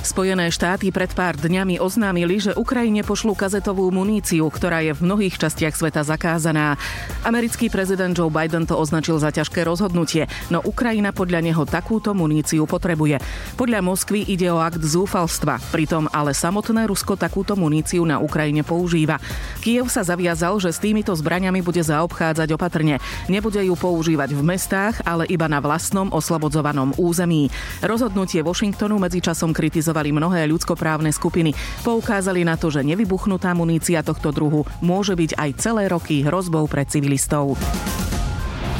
Spojené štáty pred pár dňami oznámili, že Ukrajine pošlú kazetovú muníciu, ktorá je v mnohých častiach sveta zakázaná. Americký prezident Joe Biden to označil za ťažké rozhodnutie, no Ukrajina podľa neho takúto muníciu potrebuje. Podľa Moskvy ide o akt zúfalstva, pritom ale samotné Rusko takúto muníciu na Ukrajine používa. Kiev sa zaviazal, že s týmito zbraniami bude zaobchádzať opatrne. Nebude ju používať v mestách, ale iba na vlastnom oslobodzovanom území. Rozhodnutie Washingtonu medzičasom kritizovalo kritizovali mnohé ľudskoprávne skupiny. Poukázali na to, že nevybuchnutá munícia tohto druhu môže byť aj celé roky hrozbou pre civilistov.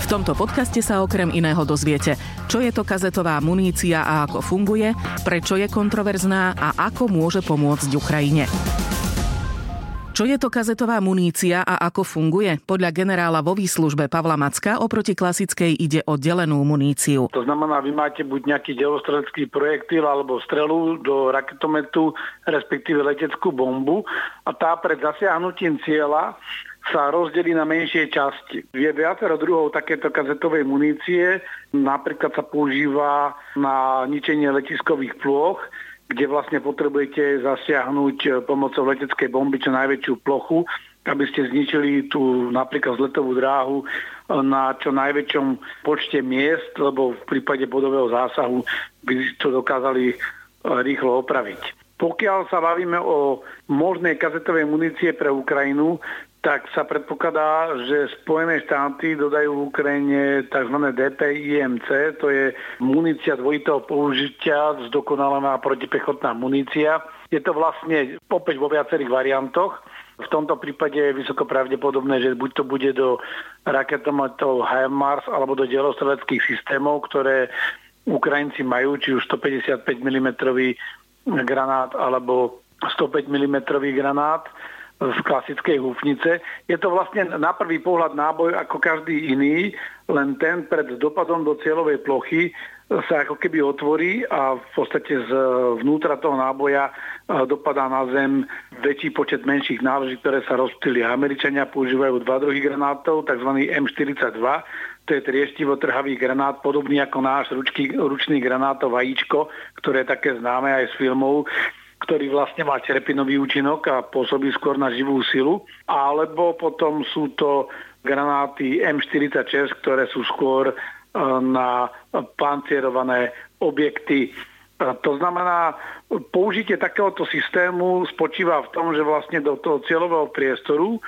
V tomto podcaste sa okrem iného dozviete, čo je to kazetová munícia a ako funguje, prečo je kontroverzná a ako môže pomôcť Ukrajine. Čo je to kazetová munícia a ako funguje? Podľa generála vo výslužbe Pavla Macka oproti klasickej ide o delenú muníciu. To znamená, vy máte buď nejaký delostrelecký projektil alebo strelu do raketometu, respektíve leteckú bombu a tá pred zasiahnutím cieľa sa rozdelí na menšie časti. Je viacero druhov takéto kazetovej munície. Napríklad sa používa na ničenie letiskových plôch, kde vlastne potrebujete zasiahnuť eh, pomocou leteckej bomby čo najväčšiu plochu, aby ste zničili tú napríklad zletovú dráhu eh, na čo najväčšom počte miest, lebo v prípade bodového zásahu by to dokázali eh, rýchlo opraviť. Pokiaľ sa bavíme o možnej kazetovej munície pre Ukrajinu, tak sa predpokladá, že Spojené štáty dodajú v Ukrajine tzv. DPIMC, to je munícia dvojitého použitia, zdokonalená protipechotná munícia. Je to vlastne opäť vo viacerých variantoch. V tomto prípade je vysoko pravdepodobné, že buď to bude do raketometov HIMARS alebo do delostreleckých systémov, ktoré Ukrajinci majú, či už 155 mm granát alebo 105 mm granát z klasickej húfnice. Je to vlastne na prvý pohľad náboj ako každý iný, len ten pred dopadom do cieľovej plochy sa ako keby otvorí a v podstate z vnútra toho náboja dopadá na zem väčší počet menších náloží, ktoré sa rozptýli. Američania používajú dva druhy granátov, tzv. M42, to je trieštivo trhavý granát, podobný ako náš ručky, ručný granátov vajíčko, ktoré je také známe aj z filmov ktorý vlastne má čerpinový účinok a pôsobí skôr na živú silu, alebo potom sú to granáty M46, ktoré sú skôr e, na pancierované objekty. E, to znamená, použitie takéhoto systému spočíva v tom, že vlastne do toho cieľového priestoru e,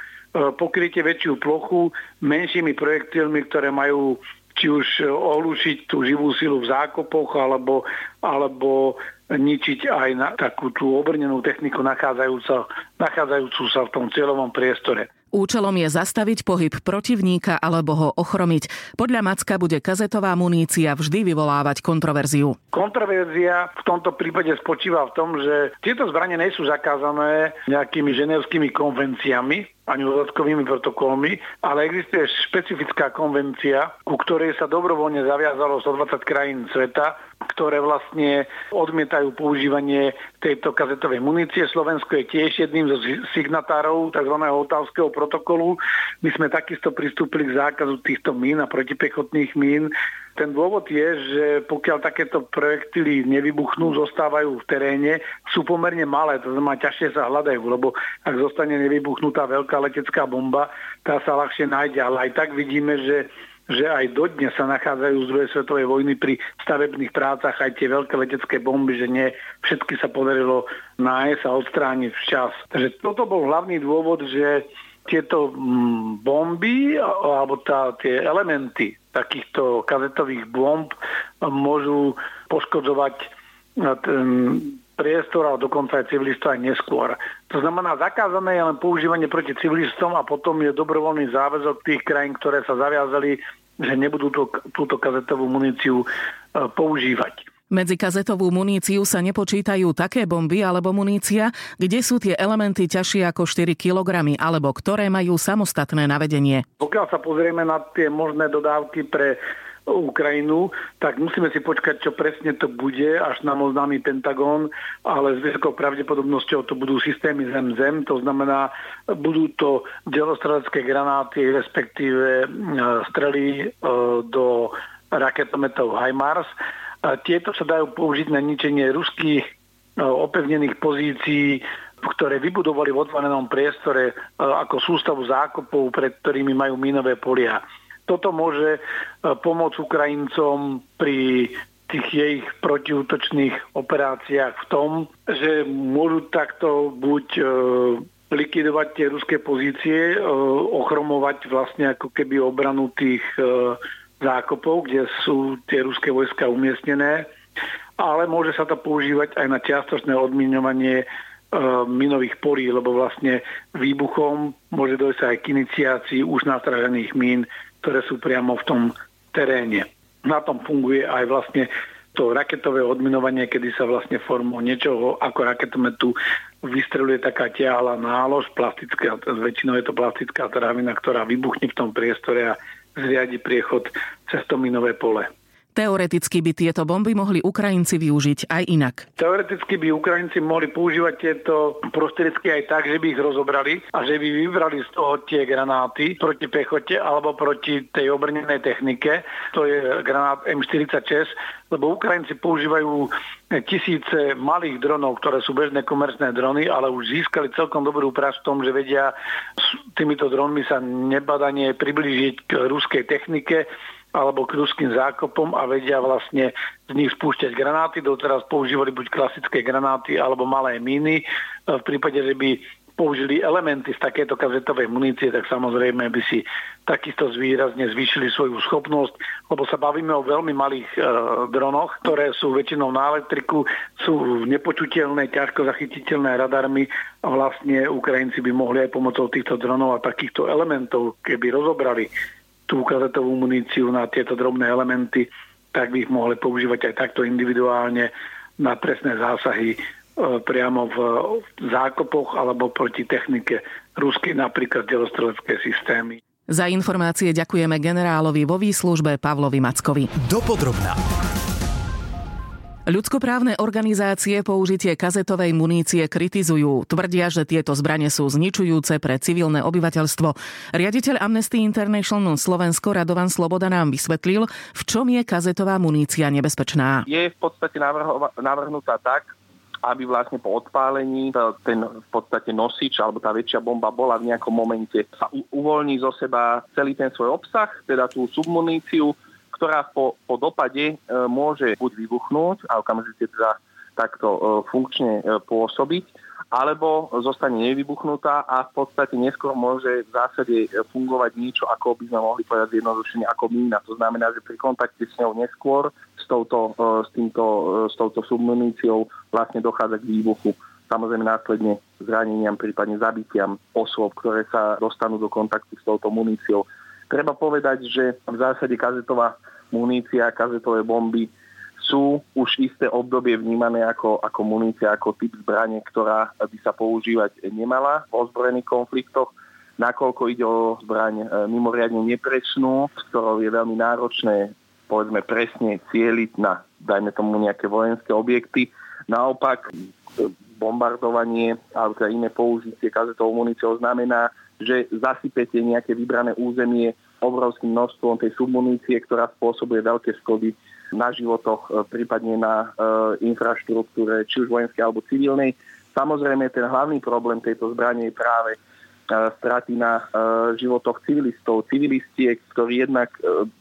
pokryjete väčšiu plochu menšími projektilmi, ktoré majú či už ohlušiť tú živú silu v zákopoch alebo, alebo ničiť aj na takú tú obrnenú techniku nachádzajúcu, nachádzajúcu sa v tom cieľovom priestore. Účelom je zastaviť pohyb protivníka alebo ho ochromiť. Podľa Macka bude kazetová munícia vždy vyvolávať kontroverziu. Kontroverzia v tomto prípade spočíva v tom, že tieto zbranie nie sú zakázané nejakými ženevskými konvenciami, ani dodatkovými protokolmi, ale existuje špecifická konvencia, ku ktorej sa dobrovoľne zaviazalo 120 krajín sveta ktoré vlastne odmietajú používanie tejto kazetovej munície. Slovensko je tiež jedným zo signatárov tzv. otávskeho protokolu. My sme takisto pristúpili k zákazu týchto mín a protipechotných mín. Ten dôvod je, že pokiaľ takéto projektily nevybuchnú, zostávajú v teréne, sú pomerne malé, to znamená ťažšie sa hľadajú, lebo ak zostane nevybuchnutá veľká letecká bomba, tá sa ľahšie nájde. Ale aj tak vidíme, že že aj dodnes sa nachádzajú z druhej svetovej vojny pri stavebných prácach aj tie veľké letecké bomby, že nie všetky sa podarilo nájsť a odstrániť včas. Takže toto bol hlavný dôvod, že tieto mm, bomby alebo tá, tie elementy takýchto kazetových bomb môžu poškodzovať ten priestor a dokonca aj civilistov aj neskôr. To znamená, zakázané je len používanie proti civilistom a potom je dobrovoľný záväzok tých krajín, ktoré sa zaviazali, že nebudú to, túto kazetovú muníciu e, používať. Medzi kazetovú muníciu sa nepočítajú také bomby alebo munícia, kde sú tie elementy ťažšie ako 4 kg alebo ktoré majú samostatné navedenie. Pokiaľ sa pozrieme na tie možné dodávky pre Ukrajinu, tak musíme si počkať, čo presne to bude, až nám oznámi Pentagon, ale s vysokou pravdepodobnosťou to budú systémy zem-zem, to znamená, budú to delostrelecké granáty, respektíve e, strely e, do raketometov HIMARS. Tieto sa dajú použiť na ničenie ruských opevnených pozícií, ktoré vybudovali v otvorenom priestore ako sústavu zákopov, pred ktorými majú mínové polia. Toto môže pomôcť Ukrajincom pri tých jej protiútočných operáciách v tom, že môžu takto buď likvidovať tie ruské pozície, ochromovať vlastne ako keby obranu tých zákopov, kde sú tie ruské vojska umiestnené, ale môže sa to používať aj na čiastočné odmiňovanie minových polí, lebo vlastne výbuchom môže dojsť aj k iniciácii už nastražených mín, ktoré sú priamo v tom teréne. Na tom funguje aj vlastne to raketové odminovanie, kedy sa vlastne formou niečoho ako raketometu vystreluje taká tiahla nálož, plastická, väčšinou je to plastická trávina, ktorá vybuchne v tom priestore a zriadi priechod cez to minové pole. Teoreticky by tieto bomby mohli Ukrajinci využiť aj inak. Teoreticky by Ukrajinci mohli používať tieto prostriedky aj tak, že by ich rozobrali a že by vybrali z toho tie granáty proti pechote alebo proti tej obrnenej technike. To je granát M46, lebo Ukrajinci používajú tisíce malých dronov, ktoré sú bežné komerčné drony, ale už získali celkom dobrú prax v tom, že vedia týmito dronmi sa nebadanie priblížiť k ruskej technike alebo k ruským zákopom a vedia vlastne z nich spúšťať granáty. Doteraz používali buď klasické granáty alebo malé míny. V prípade, že by použili elementy z takéto kazetovej munície, tak samozrejme by si takisto zvýrazne zvýšili svoju schopnosť, lebo sa bavíme o veľmi malých e, dronoch, ktoré sú väčšinou na elektriku, sú nepočuteľné, ťažko zachytiteľné radarmi a vlastne Ukrajinci by mohli aj pomocou týchto dronov a takýchto elementov, keby rozobrali tú kazetovú muníciu na tieto drobné elementy, tak by ich mohli používať aj takto individuálne na presné zásahy e, priamo v zákopoch alebo proti technike ruskej, napríklad delostrelecké systémy. Za informácie ďakujeme generálovi vo výslužbe Pavlovi Mackovi. Dopodrobná. Ľudskoprávne organizácie použitie kazetovej munície kritizujú. Tvrdia, že tieto zbranie sú zničujúce pre civilné obyvateľstvo. Riaditeľ Amnesty International Slovensko Radovan Sloboda nám vysvetlil, v čom je kazetová munícia nebezpečná. Je v podstate navrhnutá tak, aby vlastne po odpálení ten v podstate nosič alebo tá väčšia bomba bola v nejakom momente sa uvoľní zo seba celý ten svoj obsah, teda tú submuníciu ktorá po, po dopade e, môže buď vybuchnúť a okamžite teda takto e, funkčne e, pôsobiť, alebo zostane nevybuchnutá a v podstate neskôr môže v zásade fungovať niečo, ako by sme mohli povedať zjednodušene ako mína. To znamená, že pri kontakte s ňou neskôr s touto, s týmto, s touto submuníciou vlastne dochádza k výbuchu samozrejme následne zraneniam, prípadne zabitiam osôb, ktoré sa dostanú do kontaktu s touto muníciou. Treba povedať, že v zásade kazetová munícia, kazetové bomby sú už isté obdobie vnímané ako, ako munícia, ako typ zbranie, ktorá by sa používať nemala v ozbrojených konfliktoch, nakoľko ide o zbraň e, mimoriadne nepresnú, s ktorou je veľmi náročné povedzme presne cieliť na, dajme tomu, nejaké vojenské objekty. Naopak, bombardovanie alebo teda iné použitie kazetovou muníciou znamená, že zasypete nejaké vybrané územie obrovským množstvom tej submunície, ktorá spôsobuje veľké škody na životoch, e, prípadne na e, infraštruktúre, či už vojenskej alebo civilnej. Samozrejme, ten hlavný problém tejto zbranie je práve e, straty na životoch civilistov, civilistiek, ktorí jednak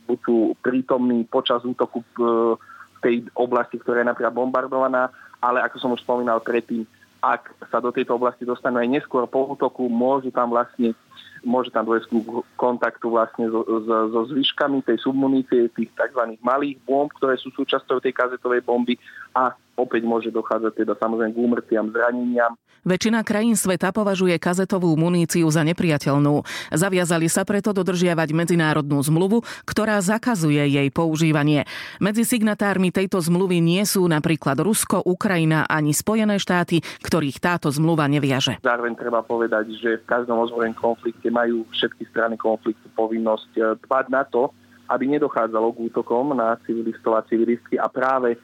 budú prítomní počas útoku v tej oblasti, ktorá je napríklad bombardovaná, ale ako som už spomínal predtým, ak sa do tejto oblasti dostanú aj neskôr po útoku, môžu tam vlastne môže tam dôjsť k kontaktu vlastne so, so, so zvyškami tej submunície, tých tzv. malých bomb, ktoré sú súčasťou tej kazetovej bomby a opäť môže dochádzať teda samozrejme k úmrtiam, zraneniam. Väčšina krajín sveta považuje kazetovú muníciu za nepriateľnú. Zaviazali sa preto dodržiavať medzinárodnú zmluvu, ktorá zakazuje jej používanie. Medzi signatármi tejto zmluvy nie sú napríklad Rusko, Ukrajina ani Spojené štáty, ktorých táto zmluva neviaže. Zároveň treba povedať, že v každom ozbrojenom konflikte majú všetky strany konfliktu povinnosť eh, dbať na to, aby nedochádzalo k útokom na civilistov a civilistky a práve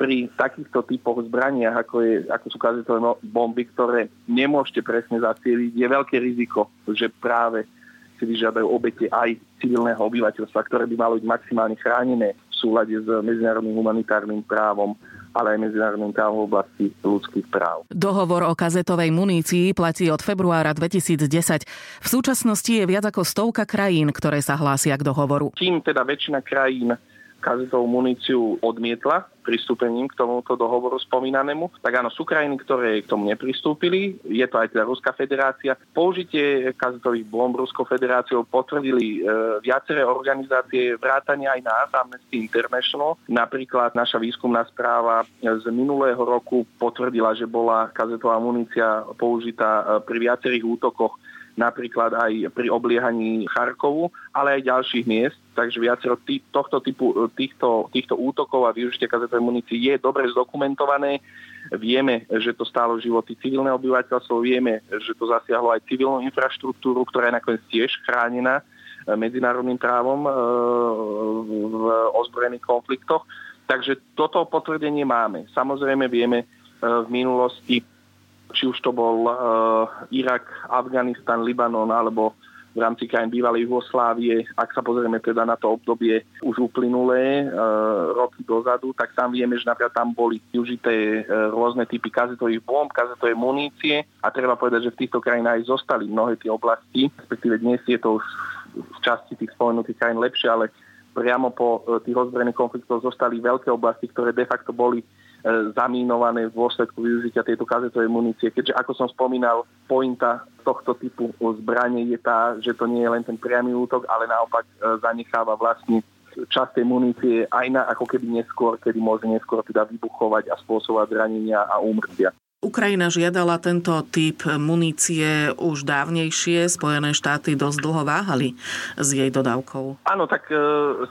pri takýchto typoch zbraniach, ako, je, ako sú kazetové bomby, ktoré nemôžete presne zacieliť, je veľké riziko, že práve si vyžiadajú obete aj civilného obyvateľstva, ktoré by malo byť maximálne chránené. súlade s medzinárodným humanitárnym právom ale aj medzinárodným právom v oblasti ľudských práv. Dohovor o kazetovej munícii platí od februára 2010. V súčasnosti je viac ako stovka krajín, ktoré sa hlásia k dohovoru. Kým teda väčšina krajín kazetovú muníciu odmietla pristúpením k tomuto dohovoru spomínanému. Tak áno, sú krajiny, ktoré k tomu nepristúpili. Je to aj teda Ruská federácia. Použitie kazetových bomb Ruskou federáciou potvrdili e, viaceré organizácie vrátania aj nás, Amnesty International. Napríklad naša výskumná správa z minulého roku potvrdila, že bola kazetová munícia použitá e, pri viacerých útokoch napríklad aj pri obliehaní Charkovu, ale aj ďalších miest. Takže viacero tý, tohto typu týchto, týchto útokov a využitia kazetovej munície je dobre zdokumentované. Vieme, že to stálo životy civilné obyvateľstvo, vieme, že to zasiahlo aj civilnú infraštruktúru, ktorá je nakoniec tiež chránená eh, medzinárodným právom eh, v ozbrojených konfliktoch. Takže toto potvrdenie máme. Samozrejme vieme v minulosti či už to bol uh, Irak, Afganistan, Libanon alebo v rámci krajín bývalej Jugoslávie, ak sa pozrieme teda na to obdobie už uplynulé e, roky dozadu, tak tam vieme, že napríklad tam boli využité e, rôzne typy kazetových bomb, kazetovej munície. A treba povedať, že v týchto krajinách aj zostali mnohé tie oblasti, respektíve dnes je to už v časti tých spomenutých krajín lepšie, ale priamo po tých ozbrojených konfliktoch zostali veľké oblasti, ktoré de facto boli E, zamínované v dôsledku využitia tejto kazetovej munície. Keďže, ako som spomínal, pointa tohto typu zbranie je tá, že to nie je len ten priamy útok, ale naopak e, zanecháva vlastne časť tej munície aj na ako keby neskôr, kedy môže neskôr teda vybuchovať a spôsobovať zranenia a úmrtia. Ukrajina žiadala tento typ munície už dávnejšie. Spojené štáty dosť dlho váhali s jej dodávkou. Áno, tak e,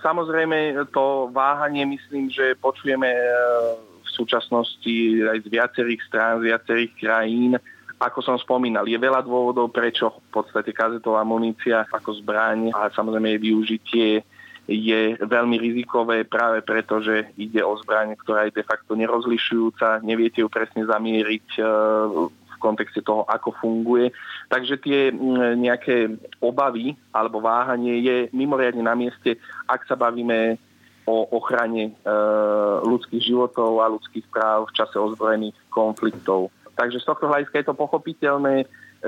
samozrejme to váhanie myslím, že počujeme e, súčasnosti aj z viacerých strán, z viacerých krajín. Ako som spomínal, je veľa dôvodov, prečo v podstate kazetová munícia ako zbraň a samozrejme jej využitie je veľmi rizikové práve preto, že ide o zbraň, ktorá je de facto nerozlišujúca, neviete ju presne zamieriť e, v kontexte toho, ako funguje. Takže tie nejaké obavy alebo váhanie je mimoriadne na mieste, ak sa bavíme o ochrane e, ľudských životov a ľudských práv v čase ozbrojených konfliktov. Takže z tohto hľadiska je to pochopiteľné, e,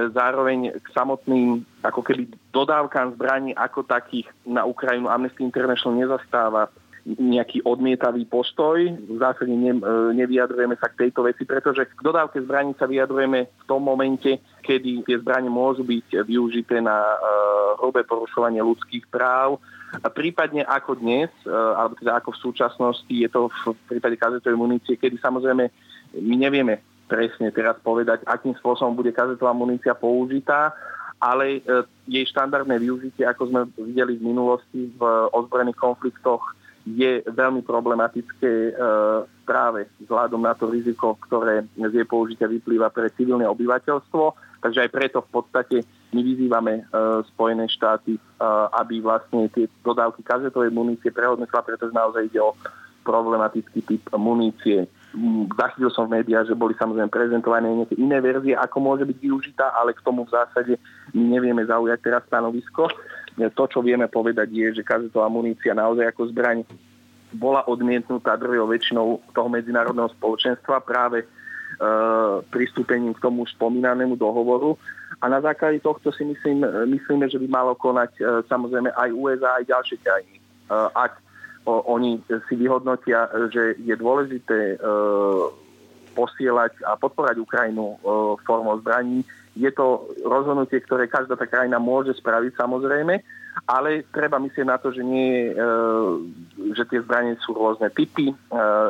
zároveň k samotným ako keby dodávkám zbraní ako takých na Ukrajinu Amnesty International nezastáva nejaký odmietavý postoj. V zásade ne, e, nevyjadrujeme sa k tejto veci, pretože k dodávke zbraní sa vyjadrujeme v tom momente, kedy tie zbranie môžu byť využité na uh, hrubé porušovanie ľudských práv, prípadne ako dnes, e, alebo teda ako v súčasnosti, je to v prípade kazetovej munície, kedy samozrejme my nevieme presne teraz povedať, akým spôsobom bude kazetová munícia použitá, ale e, jej štandardné využitie, ako sme videli v minulosti v ozbrojených konfliktoch, je veľmi problematické e, práve vzhľadom na to riziko, ktoré z jej použitia vyplýva pre civilné obyvateľstvo. Takže aj preto v podstate my vyzývame uh, Spojené štáty, uh, aby vlastne tie dodávky kazetovej munície prehodnotila, pretože naozaj ide o problematický typ munície. Mm, zachytil som v médiách, že boli samozrejme prezentované nejaké iné verzie, ako môže byť využitá, ale k tomu v zásade my nevieme zaujať teraz stanovisko. To, čo vieme povedať, je, že kazetová munícia naozaj ako zbraň bola odmietnutá druhou väčšinou toho medzinárodného spoločenstva práve E, pristúpením k tomu spomínanému dohovoru. A na základe tohto si myslím, myslíme, že by malo konať e, samozrejme aj USA, aj ďalšie krajiny. Ak oni si vyhodnotia, že je dôležité posielať a podporať Ukrajinu formou zbraní, je to rozhodnutie, ktoré každá tá krajina môže spraviť samozrejme, ale treba myslieť na to, že, nie, e, že tie zbranie sú rôzne typy, e,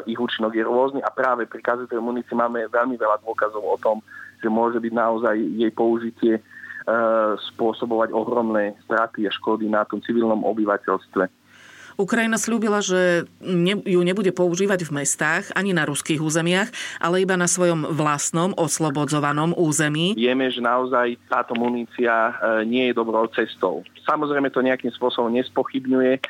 ich účinok je rôzny a práve pri kazetovej munícii máme veľmi veľa dôkazov o tom, že môže byť naozaj jej použitie e, spôsobovať ohromné straty a škody na tom civilnom obyvateľstve. Ukrajina slúbila, že ju nebude používať v mestách ani na ruských územiach, ale iba na svojom vlastnom oslobodzovanom území. Vieme, že naozaj táto munícia nie je dobrou cestou. Samozrejme to nejakým spôsobom nespochybňuje e,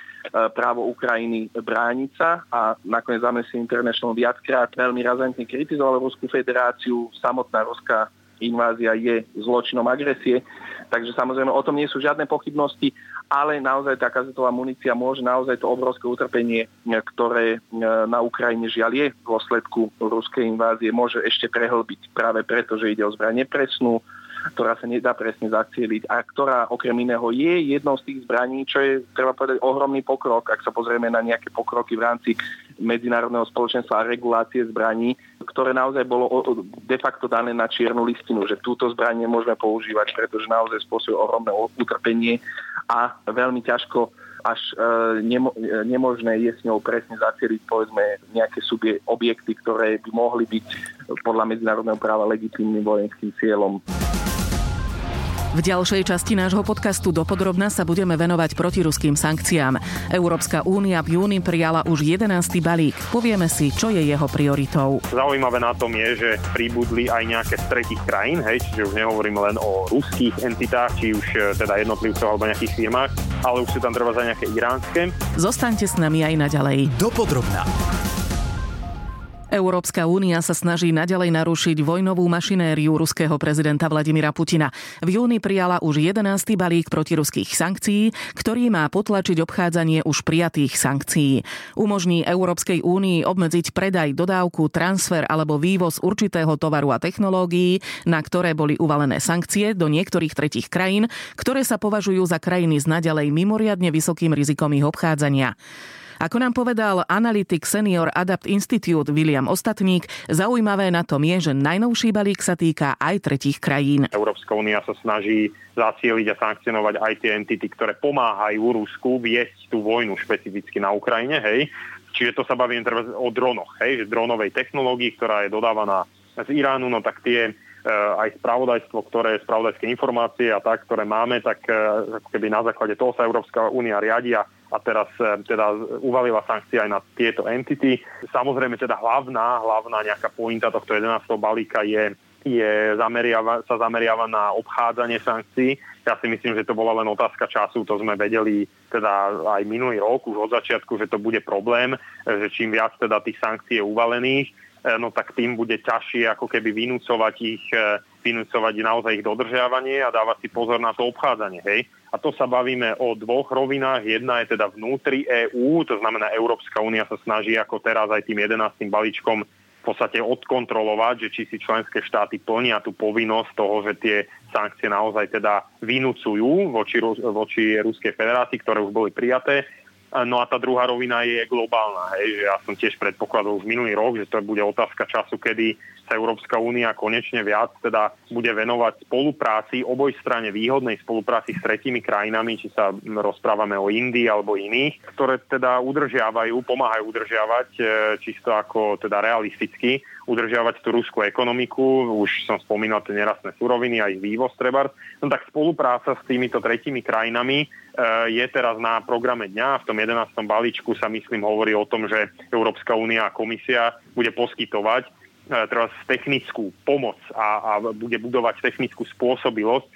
právo Ukrajiny brániť sa a nakoniec Amnesty International viackrát veľmi razantne kritizoval Ruskú federáciu. Samotná ruská invázia je zločinom agresie, takže samozrejme o tom nie sú žiadne pochybnosti ale naozaj tá kazetová munícia môže naozaj to obrovské utrpenie, ktoré e, na Ukrajine žiaľ je v dôsledku ruskej invázie, môže ešte prehlbiť práve preto, že ide o zbranie presnú, ktorá sa nedá presne zacieliť a ktorá okrem iného je jednou z tých zbraní, čo je, treba povedať, ohromný pokrok, ak sa pozrieme na nejaké pokroky v rámci medzinárodného spoločenstva a regulácie zbraní, ktoré naozaj bolo de facto dané na čiernu listinu, že túto zbraň nemôžeme používať, pretože naozaj spôsobuje ohromné utrpenie a veľmi ťažko až e, nemo, e, nemožné je s ňou presne zacieliť povedzme nejaké subie, objekty, ktoré by mohli byť podľa medzinárodného práva legitímnym vojenským cieľom. V ďalšej časti nášho podcastu Dopodrobna sa budeme venovať protiruským sankciám. Európska únia v júni prijala už 11. balík. Povieme si, čo je jeho prioritou. Zaujímavé na tom je, že pribudli aj nejaké z tretich krajín, hej, čiže už nehovorím len o ruských entitách, či už e, teda jednotlivcov alebo nejakých firmách, ale už sú tam treba za nejaké iránske. Zostaňte s nami aj naďalej. Dopodrobna. Európska únia sa snaží naďalej narušiť vojnovú mašinériu ruského prezidenta Vladimira Putina. V júni prijala už 11. balík protiruských sankcií, ktorý má potlačiť obchádzanie už prijatých sankcií. Umožní Európskej únii obmedziť predaj, dodávku, transfer alebo vývoz určitého tovaru a technológií, na ktoré boli uvalené sankcie do niektorých tretich krajín, ktoré sa považujú za krajiny s naďalej mimoriadne vysokým rizikom ich obchádzania. Ako nám povedal analytik senior Adapt Institute William Ostatník, zaujímavé na tom je, že najnovší balík sa týka aj tretích krajín. Európska únia sa snaží zacieliť a sankcionovať aj tie entity, ktoré pomáhajú Rusku viesť tú vojnu špecificky na Ukrajine, hej. Čiže to sa bavím o dronoch, hej, že dronovej technológii, ktorá je dodávaná z Iránu, no tak tie aj spravodajstvo, ktoré, spravodajské informácie a tak, ktoré máme, tak e, ako keby na základe toho sa Európska únia riadia a teraz e, teda uvalila sankcie aj na tieto entity. Samozrejme teda hlavná, hlavná nejaká pointa tohto 11. balíka je je zameriava, sa zameriava na obchádzanie sankcií. Ja si myslím, že to bola len otázka času, to sme vedeli teda aj minulý rok už od začiatku, že to bude problém, že čím viac teda tých sankcií je uvalených, no tak tým bude ťažšie ako keby vynúcovať ich, e, vynúcovať naozaj ich dodržiavanie a dávať si pozor na to obchádzanie. Hej? A to sa bavíme o dvoch rovinách. Jedna je teda vnútri EÚ, to znamená Európska únia sa snaží ako teraz aj tým 11. balíčkom v podstate odkontrolovať, že či si členské štáty plnia tú povinnosť toho, že tie sankcie naozaj teda vynúcujú voči, voči Ruskej federácii, ktoré už boli prijaté. No a tá druhá rovina je globálna. Hej, ja som tiež predpokladal už minulý rok, že to bude otázka času, kedy sa Európska únia konečne viac teda bude venovať spolupráci, obojstrane výhodnej spolupráci s tretími krajinami, či sa rozprávame o Indii alebo iných, ktoré teda udržiavajú, pomáhajú udržiavať e, čisto ako teda realisticky udržiavať tú ruskú ekonomiku, už som spomínal tie nerastné suroviny a ich vývoz treba. No tak spolupráca s týmito tretími krajinami e, je teraz na programe dňa. V tom 11. balíčku sa myslím hovorí o tom, že Európska únia a komisia bude poskytovať teraz technickú pomoc a, a bude budovať technickú spôsobilosť e,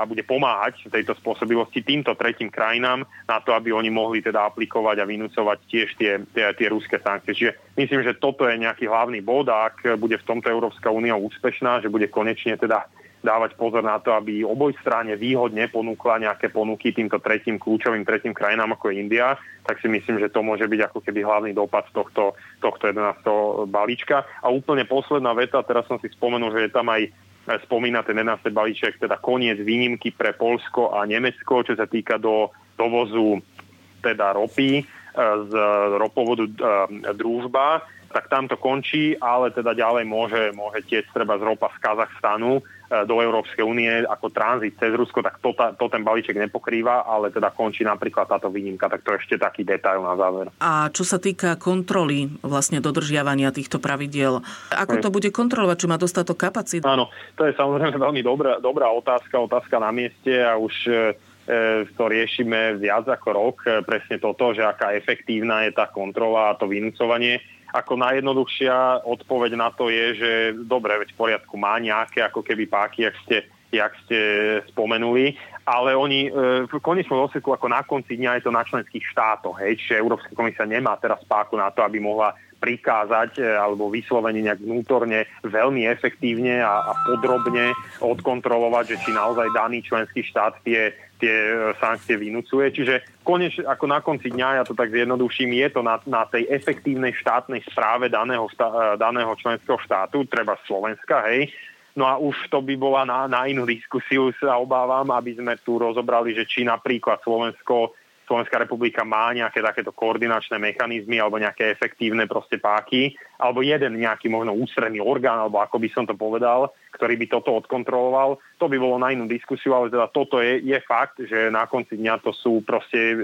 a bude pomáhať tejto spôsobilosti týmto tretím krajinám na to, aby oni mohli teda aplikovať a vynúcovať tiež tie, tie, tie ruské sankcie. Čiže myslím, že toto je nejaký hlavný bod ak bude v tomto Európska únia úspešná, že bude konečne teda dávať pozor na to, aby oboj strane výhodne ponúkla nejaké ponuky týmto tretím kľúčovým tretím krajinám ako je India, tak si myslím, že to môže byť ako keby hlavný dopad tohto, tohto 11. balíčka. A úplne posledná veta, teraz som si spomenul, že je tam aj spomína ten 11. balíček, teda koniec výnimky pre Polsko a Nemecko, čo sa týka do dovozu teda ropy e, z ropovodu e, družba, tak tam to končí, ale teda ďalej môže, môže tieť treba z ropa z Kazachstanu do Európskej únie ako tranzit cez Rusko, tak to, to ten balíček nepokrýva, ale teda končí napríklad táto výnimka, tak to ešte taký detail na záver. A čo sa týka kontroly vlastne dodržiavania týchto pravidiel, ako to bude kontrolovať, či má dostatok kapacít? Áno, to je samozrejme veľmi dobrá, dobrá otázka, otázka na mieste a už e, e, to riešime viac ako rok, presne toto, že aká efektívna je tá kontrola a to vynúcovanie ako najjednoduchšia odpoveď na to je, že dobre, veď v poriadku má nejaké ako keby páky, jak ste, jak ste spomenuli, ale oni e, v konečnom dôsledku ako na konci dňa je to na členských štátoch, hej, čiže Európska komisia nemá teraz páku na to, aby mohla prikázať e, alebo vyslovene nejak vnútorne veľmi efektívne a, a podrobne odkontrolovať, že či naozaj daný členský štát tie, tie e, sankcie vynúcuje. Čiže konečne, ako na konci dňa, ja to tak zjednoduším, je to na, na tej efektívnej štátnej správe daného, štá, daného členského štátu, treba Slovenska, hej, No a už to by bola na, na inú diskusiu, sa obávam, aby sme tu rozobrali, že či napríklad Slovensko Slovenská republika má nejaké takéto koordinačné mechanizmy alebo nejaké efektívne proste páky, alebo jeden nejaký možno ústredný orgán, alebo ako by som to povedal, ktorý by toto odkontroloval. To by bolo na inú diskusiu, ale teda toto je, je fakt, že na konci dňa to sú proste, e,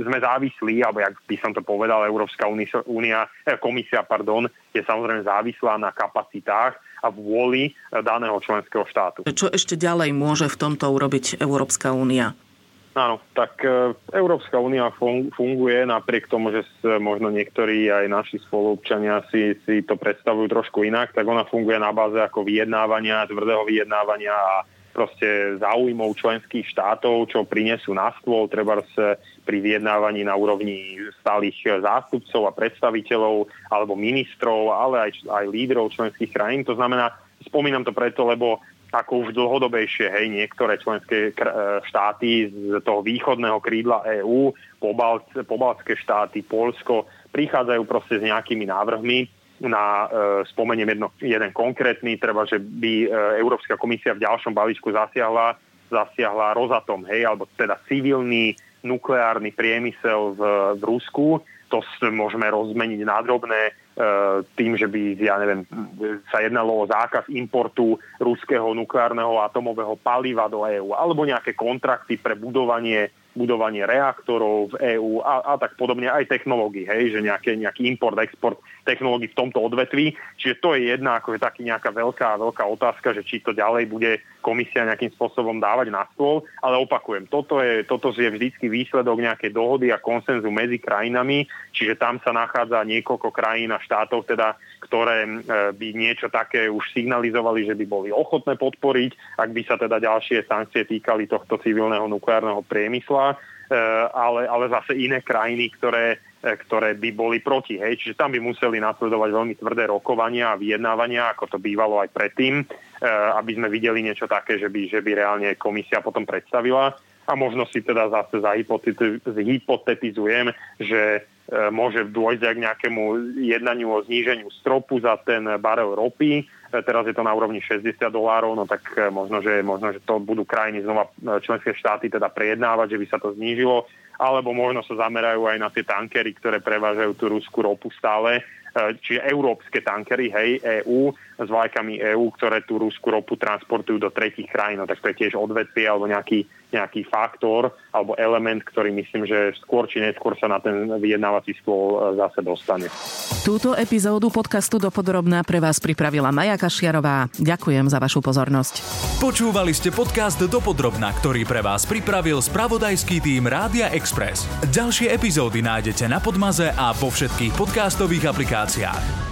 sme závislí, alebo jak by som to povedal, Európska únia, e, komisia, pardon, je samozrejme závislá na kapacitách a vôli daného členského štátu. Čo ešte ďalej môže v tomto urobiť Európska únia? Áno, tak e, Európska únia funguje napriek tomu, že možno niektorí aj naši spoluobčania si, si to predstavujú trošku inak, tak ona funguje na báze ako vyjednávania, tvrdého vyjednávania a proste záujmov členských štátov, čo prinesú na stôl, treba pri vyjednávaní na úrovni stálych zástupcov a predstaviteľov alebo ministrov, ale aj, aj lídrov členských krajín. To znamená, spomínam to preto, lebo ako už dlhodobejšie, hej, niektoré členské e, štáty z toho východného krídla EÚ, pobaltské štáty, Polsko, prichádzajú proste s nejakými návrhmi na, e, spomeniem jedno, jeden konkrétny, treba, že by e, Európska komisia v ďalšom balíčku zasiahla, zasiahla Rozatom, hej, alebo teda civilný nukleárny priemysel v, v Rusku. To môžeme rozmeniť na drobné tým, že by, ja neviem, sa jednalo o zákaz importu ruského nukleárneho atomového paliva do EÚ, alebo nejaké kontrakty pre budovanie budovanie reaktorov v EÚ a, a tak podobne, aj technológií, hej, že nejaké, nejaký import, export technológií v tomto odvetví. Čiže to je jedna akože taký nejaká veľká, veľká otázka, že či to ďalej bude komisia nejakým spôsobom dávať na stôl, ale opakujem, toto je, toto je vždycky výsledok nejakej dohody a konsenzu medzi krajinami, čiže tam sa nachádza niekoľko krajín a štátov, teda, ktoré e, by niečo také už signalizovali, že by boli ochotné podporiť, ak by sa teda ďalšie sankcie týkali tohto civilného nukleárneho priemysla, e, ale, ale zase iné krajiny, ktoré E, ktoré by boli proti. Hej. Čiže tam by museli nasledovať veľmi tvrdé rokovania a vyjednávania, ako to bývalo aj predtým, e, aby sme videli niečo také, že by, že by reálne komisia potom predstavila. A možno si teda zase zahypotetizujem, že môže dôjsť aj k nejakému jednaniu o zníženiu stropu za ten barel ropy. Teraz je to na úrovni 60 dolárov, no tak možno že, možno, že to budú krajiny znova členské štáty teda prejednávať, že by sa to znížilo alebo možno sa zamerajú aj na tie tankery, ktoré prevážajú tú ruskú ropu stále, e, čiže európske tankery, hej, EÚ, s vlajkami EÚ, ktoré tú ruskú ropu transportujú do tretich krajín, no, tak to je tiež odvetvie alebo nejaký nejaký faktor alebo element, ktorý myslím, že skôr či neskôr sa na ten vyjednávací stôl e, zase dostane. Túto epizódu podcastu Dopodrobná pre vás pripravila Maja Kašiarová. Ďakujem za vašu pozornosť. Počúvali ste podcast Dopodrobná, ktorý pre vás pripravil spravodajský tým Rádia Express. Ďalšie epizódy nájdete na Podmaze a vo všetkých podcastových aplikáciách.